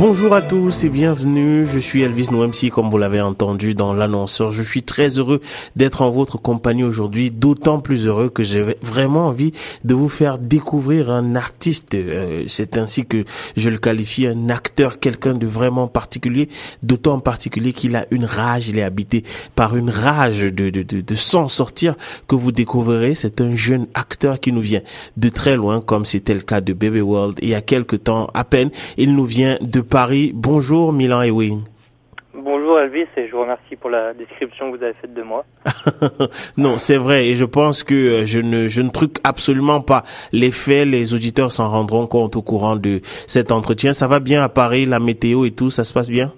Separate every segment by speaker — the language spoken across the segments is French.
Speaker 1: Bonjour à tous et bienvenue. Je suis Elvis Noemsi, comme vous l'avez entendu dans l'annonceur. Je suis très heureux d'être en votre compagnie aujourd'hui, d'autant plus heureux que j'ai vraiment envie de vous faire découvrir un artiste. Euh, c'est ainsi que je le qualifie, un acteur, quelqu'un de vraiment particulier, d'autant particulier qu'il a une rage, il est habité par une rage de, de, de, de s'en sortir que vous découvrirez. C'est un jeune acteur qui nous vient de très loin, comme c'était le cas de Baby World il y a quelques temps à peine. Il nous vient de Paris. Bonjour Milan Ewing.
Speaker 2: Bonjour Elvis et je vous remercie pour la description que vous avez faite de moi.
Speaker 1: non, c'est vrai et je pense que euh, je ne je ne truque absolument pas les faits. Les auditeurs s'en rendront compte au courant de cet entretien. Ça va bien à Paris, la météo et tout, ça se passe bien?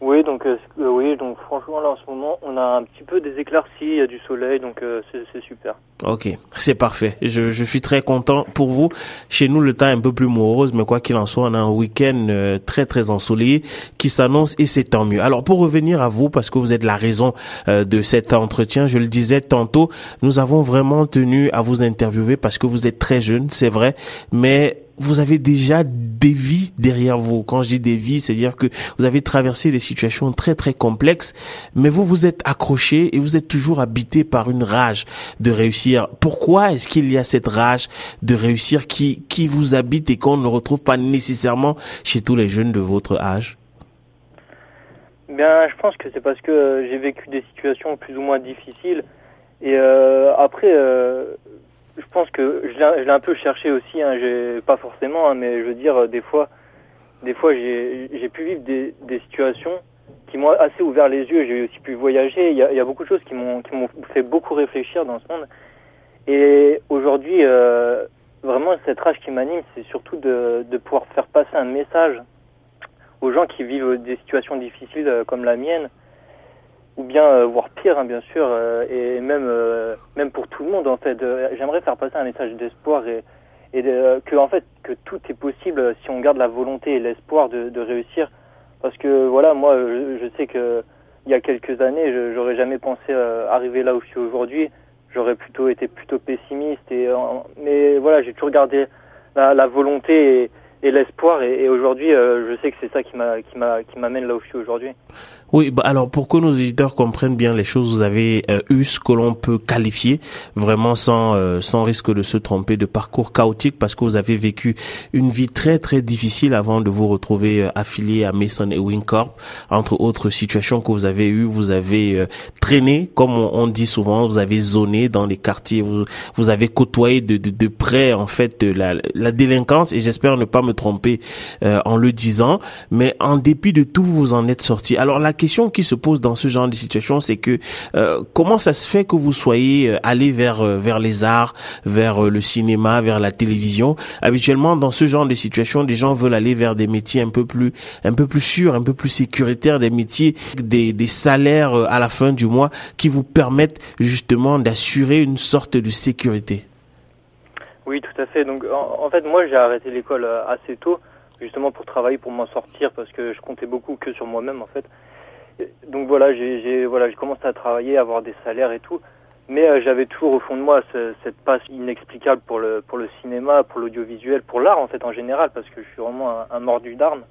Speaker 2: Oui, donc euh, euh, oui, donc franchement là en ce moment on a un petit peu des éclaircies, il y a du soleil, donc euh, c'est super.
Speaker 1: Ok, c'est parfait. Je, je suis très content pour vous. Chez nous, le temps est un peu plus morose, mais quoi qu'il en soit, on a un week-end euh, très très ensoleillé qui s'annonce et c'est tant mieux. Alors pour revenir à vous, parce que vous êtes la raison euh, de cet entretien, je le disais tantôt, nous avons vraiment tenu à vous interviewer parce que vous êtes très jeune, c'est vrai, mais vous avez déjà des vies derrière vous. Quand je dis des vies, c'est-à-dire que vous avez traversé des situations très très complexes, mais vous vous êtes accroché et vous êtes toujours habité par une rage de réussir. Pourquoi est-ce qu'il y a cette rage de réussir qui qui vous habite et qu'on ne retrouve pas nécessairement chez tous les jeunes de votre âge?
Speaker 2: Bien, je pense que c'est parce que euh, j'ai vécu des situations plus ou moins difficiles. Et euh, après euh, je pense que je l'ai un peu cherché aussi, hein, pas forcément, hein, mais je veux dire euh, des fois, des fois j'ai pu vivre des, des situations qui m'ont assez ouvert les yeux. J'ai aussi pu voyager. Il y a, il y a beaucoup de choses qui m'ont qui m'ont fait beaucoup réfléchir dans ce monde. Et aujourd'hui, euh, vraiment cette rage qui m'anime, c'est surtout de de pouvoir faire passer un message aux gens qui vivent des situations difficiles euh, comme la mienne ou bien euh, voire pire hein, bien sûr euh, et même euh, même pour tout le monde en fait j'aimerais faire passer un message d'espoir et et de- que en fait que tout est possible si on garde la volonté et l'espoir de, de réussir parce que voilà moi je, je sais que il y a quelques années j'aurais jamais pensé euh, arriver là où je suis aujourd'hui. J'aurais plutôt été plutôt pessimiste et mais voilà j'ai toujours gardé la, la volonté et, l'espoir et, aujourd'hui euh, je sais que c'est ça qui m'amène là où je suis aujourd'hui
Speaker 1: Oui, bah alors pour que nos éditeurs comprennent bien les choses, vous avez euh, eu ce que l'on peut qualifier vraiment sans euh, sans risque de se tromper de parcours chaotique parce que vous avez vécu une vie très très difficile avant de vous retrouver euh, affilié à Mason et Wincorp. Entre autres situations que vous avez eues, vous avez euh, traîné, comme on, dit souvent, vous avez zoné dans les quartiers, vous vous avez côtoyé de de, de près en fait la la délinquance et j'espère ne pas me tromper euh, en le disant, mais en dépit de tout, vous en êtes sorti. Alors question qui se pose dans ce genre de situation, c'est que euh, comment ça se fait que vous soyez euh, allé vers euh, vers les arts, vers euh, le cinéma, vers la télévision? Habituellement, dans ce genre de situation, des gens veulent aller vers des métiers un peu plus un peu plus sûrs, un peu plus sécuritaires, des métiers des des salaires à la fin du mois qui vous permettent justement d'assurer une sorte de sécurité.
Speaker 2: Oui, tout à fait. Donc, en, en fait, moi, j'ai arrêté l'école assez tôt, justement pour travailler, pour m'en sortir, parce que je comptais beaucoup que sur moi-même, en fait. Donc voilà, j'ai voilà, commencé à travailler, à avoir des salaires et tout, mais euh, j'avais toujours au fond de moi ce- cette passe inexplicable pour le pour le cinéma, pour l'audiovisuel, pour l'art en fait en général, parce que je suis vraiment un, mordu d'armes.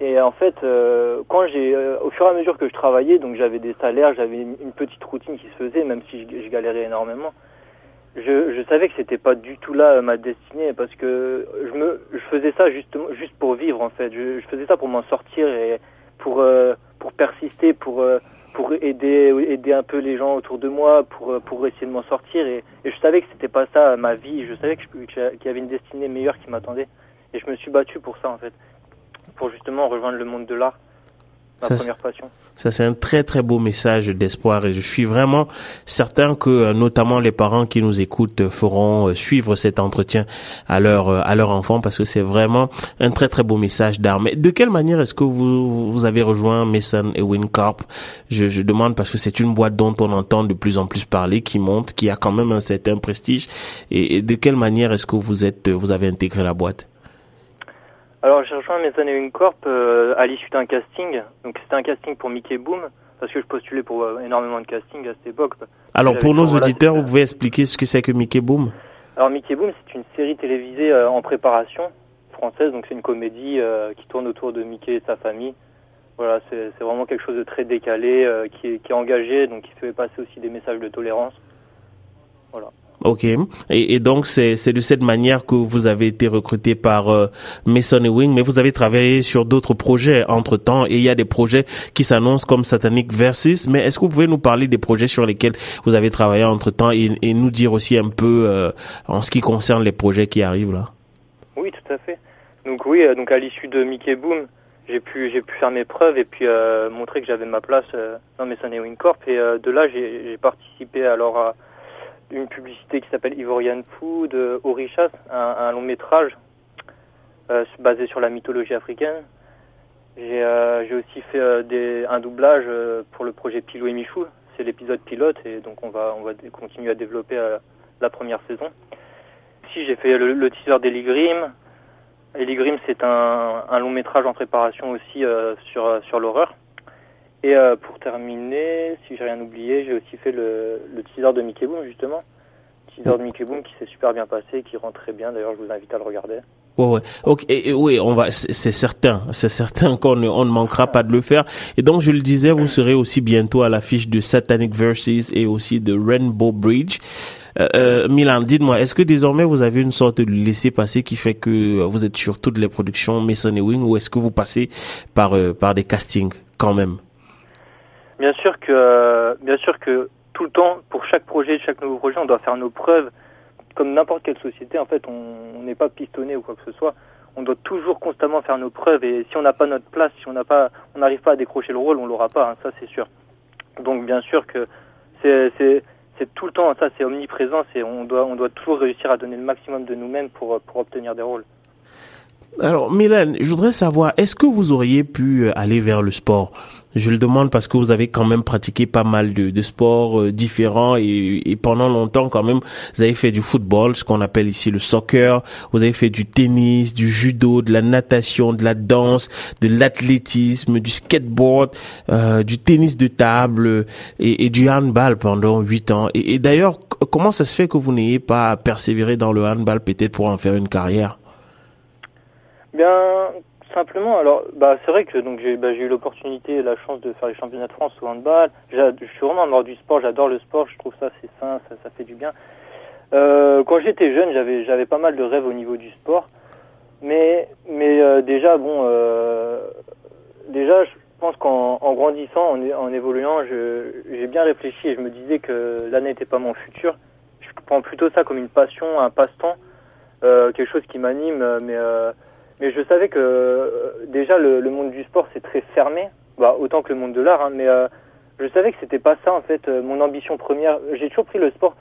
Speaker 2: Et en fait, euh, quand j'ai, euh, au fur et à mesure que je travaillais, donc j'avais des salaires, j'avais une, petite routine qui se faisait, même si je, galérais énormément. Je, je savais que c'était pas du tout là ma destinée parce que je me je faisais ça justement juste pour vivre en fait. Je, je faisais ça pour m'en sortir et pour pour persister pour euh, pour aider aider un peu les gens autour de moi pour euh, essayer de m'en sortir. Et, je savais que c'était pas ça ma vie. Je savais que qu'il y avait une destinée meilleure qui m'attendait. Et je me suis battu pour ça en fait. Pour justement rejoindre le monde de l'art ma
Speaker 1: Ça,
Speaker 2: première passion
Speaker 1: Ça, c'est un très, très beau message d'espoir et je suis vraiment certain que euh, notamment les parents qui nous écoutent feront euh, suivre cet entretien à leur, euh, à leur enfant parce que c'est vraiment un très, très beau message d'art. Mais de quelle manière est-ce que vous, vous avez rejoint Mason et Wincorp? Je, je demande parce que c'est une boîte dont on entend de plus en plus parler, qui monte, qui a quand même un certain prestige. Et, et de quelle manière est-ce que vous êtes, vous avez intégré la boîte?
Speaker 2: Alors j'ai rejoint Maison et Corp euh, à l'issue d'un casting. Donc c'était un casting pour Mickey Boom parce que je postulais pour énormément de casting à cette époque.
Speaker 1: Alors pour nos auditeurs, vous pouvez expliquer ce que c'est que Mickey Boom?
Speaker 2: Alors Mickey Boom, c'est une série télévisée en préparation française, donc c'est une comédie qui tourne autour de Mickey et sa famille. Voilà, c'est vraiment quelque chose de très décalé, qui, est, qui est engagé, donc qui fait passer aussi des messages de tolérance. Voilà.
Speaker 1: Ok. Et, donc c'est de cette manière que vous avez été recruté par euh, Mason et Wing, mais vous avez travaillé sur d'autres projets entre temps et il y a des projets qui s'annoncent comme Satanic Versus. Mais est-ce que vous pouvez nous parler des projets sur lesquels vous avez travaillé entre temps et, nous dire aussi un peu euh, en ce qui concerne les projets qui arrivent là?
Speaker 2: Oui, tout à fait. Donc oui, euh, donc à l'issue de Mickey Boom, j'ai pu j'ai pu faire mes preuves et puis montrer que j'avais ma place dans Mason et Wing Corp et de là j'ai participé alors à une publicité qui s'appelle Ivorian Food, euh, Orichas, un, long métrage euh, basé sur la mythologie africaine. J'ai euh, aussi fait un doublage pour le projet Pilou et Michou. C'est l'épisode pilote et donc on va, on va continuer à développer la première saison. Si j'ai fait le, teaser d'Ellie Grimm. Ellie Grimm, c'est un, un, long métrage en préparation aussi sur l'horreur. Et euh, pour terminer, si j'ai rien oublié, j'ai aussi fait le, le teaser de Mickey Boom justement. Teaser de Mickey Boom qui s'est super bien passé, qui rend très bien. D'ailleurs, je vous invite à le regarder.
Speaker 1: Ouais, ouais. Ok, et, oui, on va, c'est certain, c'est certain qu'on ne, on ne manquera pas de le faire. Et donc, je le disais, vous serez aussi bientôt à l'affiche de Satanic Verses et aussi de Rainbow Bridge. Euh, euh, Milan, dites-moi, est-ce que désormais vous avez une sorte de laisser-passer qui fait que vous êtes sur toutes les productions Mason et Wing ou est-ce que vous passez par, euh, par des castings quand même?
Speaker 2: Bien sûr que, bien sûr que tout le temps, pour chaque projet, chaque nouveau projet, on doit faire nos preuves. Comme n'importe quelle société, en fait, on n'est pas pistonné ou quoi que ce soit. On doit toujours constamment faire nos preuves et si on n'a pas notre place, si on n'a pas, on n'arrive pas à décrocher le rôle, on l'aura pas. Hein, ça, c'est sûr. Donc, bien sûr que c'est, tout le temps. Ça, c'est omniprésent. C'est, on doit, on doit toujours réussir à donner le maximum de nous-mêmes pour obtenir des rôles.
Speaker 1: Alors, Mylène, je voudrais savoir, est-ce que vous auriez pu aller vers le sport? Je le demande parce que vous avez quand même pratiqué pas mal de, de sports euh, différents et, et, pendant longtemps quand même, vous avez fait du football, ce qu'on appelle ici le soccer, vous avez fait du tennis, du judo, de la natation, de la danse, de l'athlétisme, du skateboard, euh, du tennis de table et, et, du handball pendant huit ans. Et, et d'ailleurs, comment ça se fait que vous n'ayez pas persévéré dans le handball peut-être pour en faire une carrière?
Speaker 2: Bien, Simplement, alors, bah, c'est vrai que donc j'ai bah, eu l'opportunité et la chance de faire les championnats de France au handball. Je suis vraiment mort du sport, j'adore le sport, je trouve ça c'est sain, ça, ça, fait du bien. Euh, quand j'étais jeune, j'avais j'avais pas mal de rêves au niveau du sport, mais mais euh, déjà bon, euh, déjà je pense qu'en en grandissant, en, en évoluant, j'ai bien réfléchi et je me disais que là n'était pas mon futur. Je prends plutôt ça comme une passion, un passe-temps, euh, quelque chose qui m'anime, mais mais je savais que euh, déjà le, le, monde du sport c'est très fermé, bah, autant que le monde de l'art, hein, mais euh, je savais que c'était pas ça en fait euh, mon ambition première. J'ai toujours pris le sport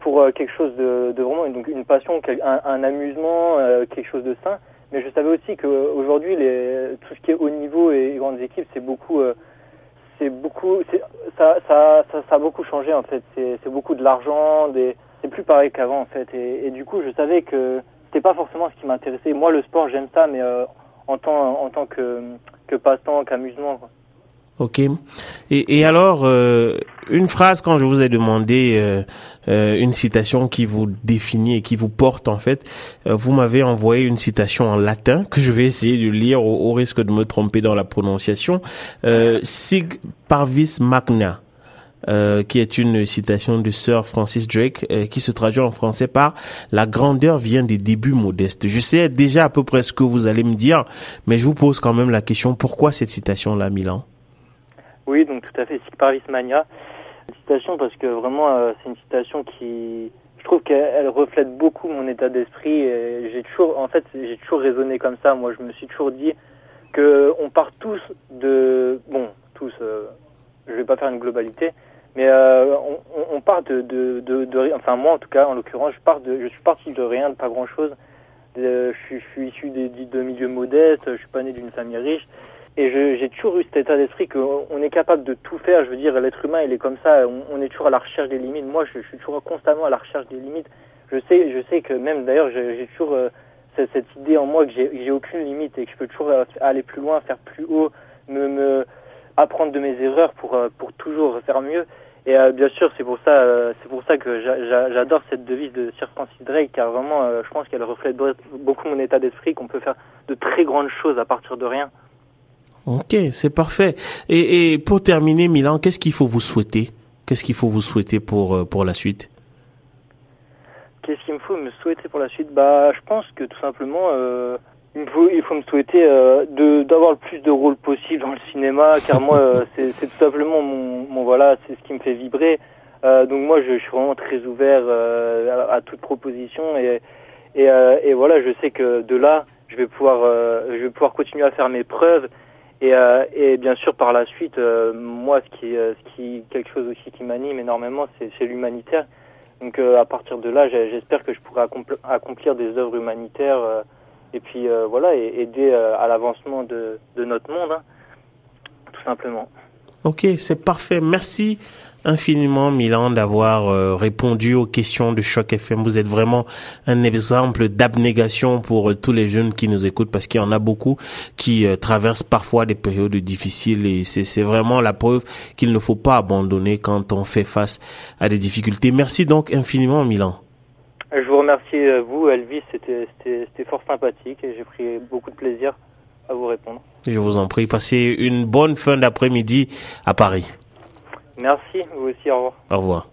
Speaker 2: pour quelque chose de, de, vraiment donc une passion, un, un amusement, quelque chose de sain. Mais je savais aussi qu'aujourd'hui, tout ce qui est haut niveau et grandes équipes, c'est beaucoup, c'est beaucoup, ça, ça, ça, ça, a beaucoup changé en fait. C'est beaucoup de l'argent, c'est plus pareil qu'avant en fait. Et, et, du coup, je savais que c'était pas forcément ce qui m'intéressait. Moi, le sport, j'aime ça, mais euh, en tant en tant que que passe-temps, qu'amusement.
Speaker 1: Ok. Et, et alors, euh, une phrase quand je vous ai demandé euh, euh une citation qui vous définit et qui vous porte en fait, euh, vous m'avez envoyé une citation en latin que je vais essayer de lire au, au risque de me tromper dans la prononciation. Sig parvis magna. Euh, qui est une citation de Sir Francis Drake, euh, qui se traduit en français par La grandeur vient des débuts modestes. Je sais déjà à peu près ce que vous allez me dire, mais je vous pose quand même la question, pourquoi cette citation-là, Milan?
Speaker 2: Oui, donc tout à fait, Sic Parvis Mania. Citation parce que vraiment, euh, c'est une citation qui... Je trouve qu'elle reflète beaucoup mon état d'esprit. J'ai toujours, en fait, j'ai toujours raisonné comme ça. Moi, je me suis toujours dit que on part tous de, bon, tous, je vais pas faire une globalité, mais euh, on, part de, de, de, enfin moi en tout cas, en l'occurrence, je pars de, je suis parti de rien, de pas grand chose. je, suis, je suis issu de, de milieux modestes, je suis pas né d'une famille riche, et j'ai toujours eu cet état d'esprit qu'on est capable de tout faire. Je veux dire, l'être humain, il est comme ça. On, est toujours à la recherche des limites. Moi, je, suis toujours constamment à la recherche des limites. Je sais, je sais que même d'ailleurs, j'ai toujours euh, cette, idée en moi que j'ai aucune limite et que je peux toujours euh, aller plus loin, faire plus haut, me, me apprendre de mes erreurs pour pour toujours faire mieux. Et bien sûr, c'est pour ça, c'est pour ça que j'adore cette devise de Sir Francis Drake, car vraiment, je pense qu'elle reflète beaucoup mon état d'esprit, qu'on peut faire de très grandes choses à partir de rien.
Speaker 1: Ok, c'est parfait. Et, et, pour terminer, Milan, qu'est-ce qu'il faut vous souhaiter? Qu'est-ce qu'il faut vous souhaiter pour pour la suite?
Speaker 2: Qu'est-ce qu'il me faut me souhaiter pour la suite? Bah, je pense que tout simplement, euh, il, faut, il faut me souhaiter euh, de d'avoir le plus de rôles possible dans le cinéma, car moi, euh, c'est tout simplement mon, mon voilà, c'est ce qui me fait vibrer. Euh, donc moi, je, je, suis vraiment très ouvert à, à, toute proposition et et, et, voilà, je sais que de là, je vais pouvoir je vais pouvoir continuer à faire mes preuves. Et, et bien sûr, par la suite, moi, ce qui, ce qui, quelque chose aussi qui m'anime énormément, c'est l'humanitaire. Donc à partir de là, j'espère que je pourrai accomplir des œuvres humanitaires et puis voilà, et aider à l'avancement de, de, notre monde, hein, tout simplement.
Speaker 1: Ok, c'est parfait. Merci infiniment, Milan, d'avoir euh, répondu aux questions de Choc FM. Vous êtes vraiment un exemple d'abnégation pour euh, tous les jeunes qui nous écoutent parce qu'il y en a beaucoup qui euh, traversent parfois des périodes difficiles et c'est vraiment la preuve qu'il ne faut pas abandonner quand on fait face à des difficultés. Merci donc infiniment, Milan.
Speaker 2: Je vous remercie, vous, Elvis. C'était fort sympathique et j'ai pris beaucoup de plaisir à vous répondre.
Speaker 1: Je vous en prie. Passez une bonne fin d'après-midi à Paris.
Speaker 2: Merci, vous aussi, au revoir.
Speaker 1: Au revoir.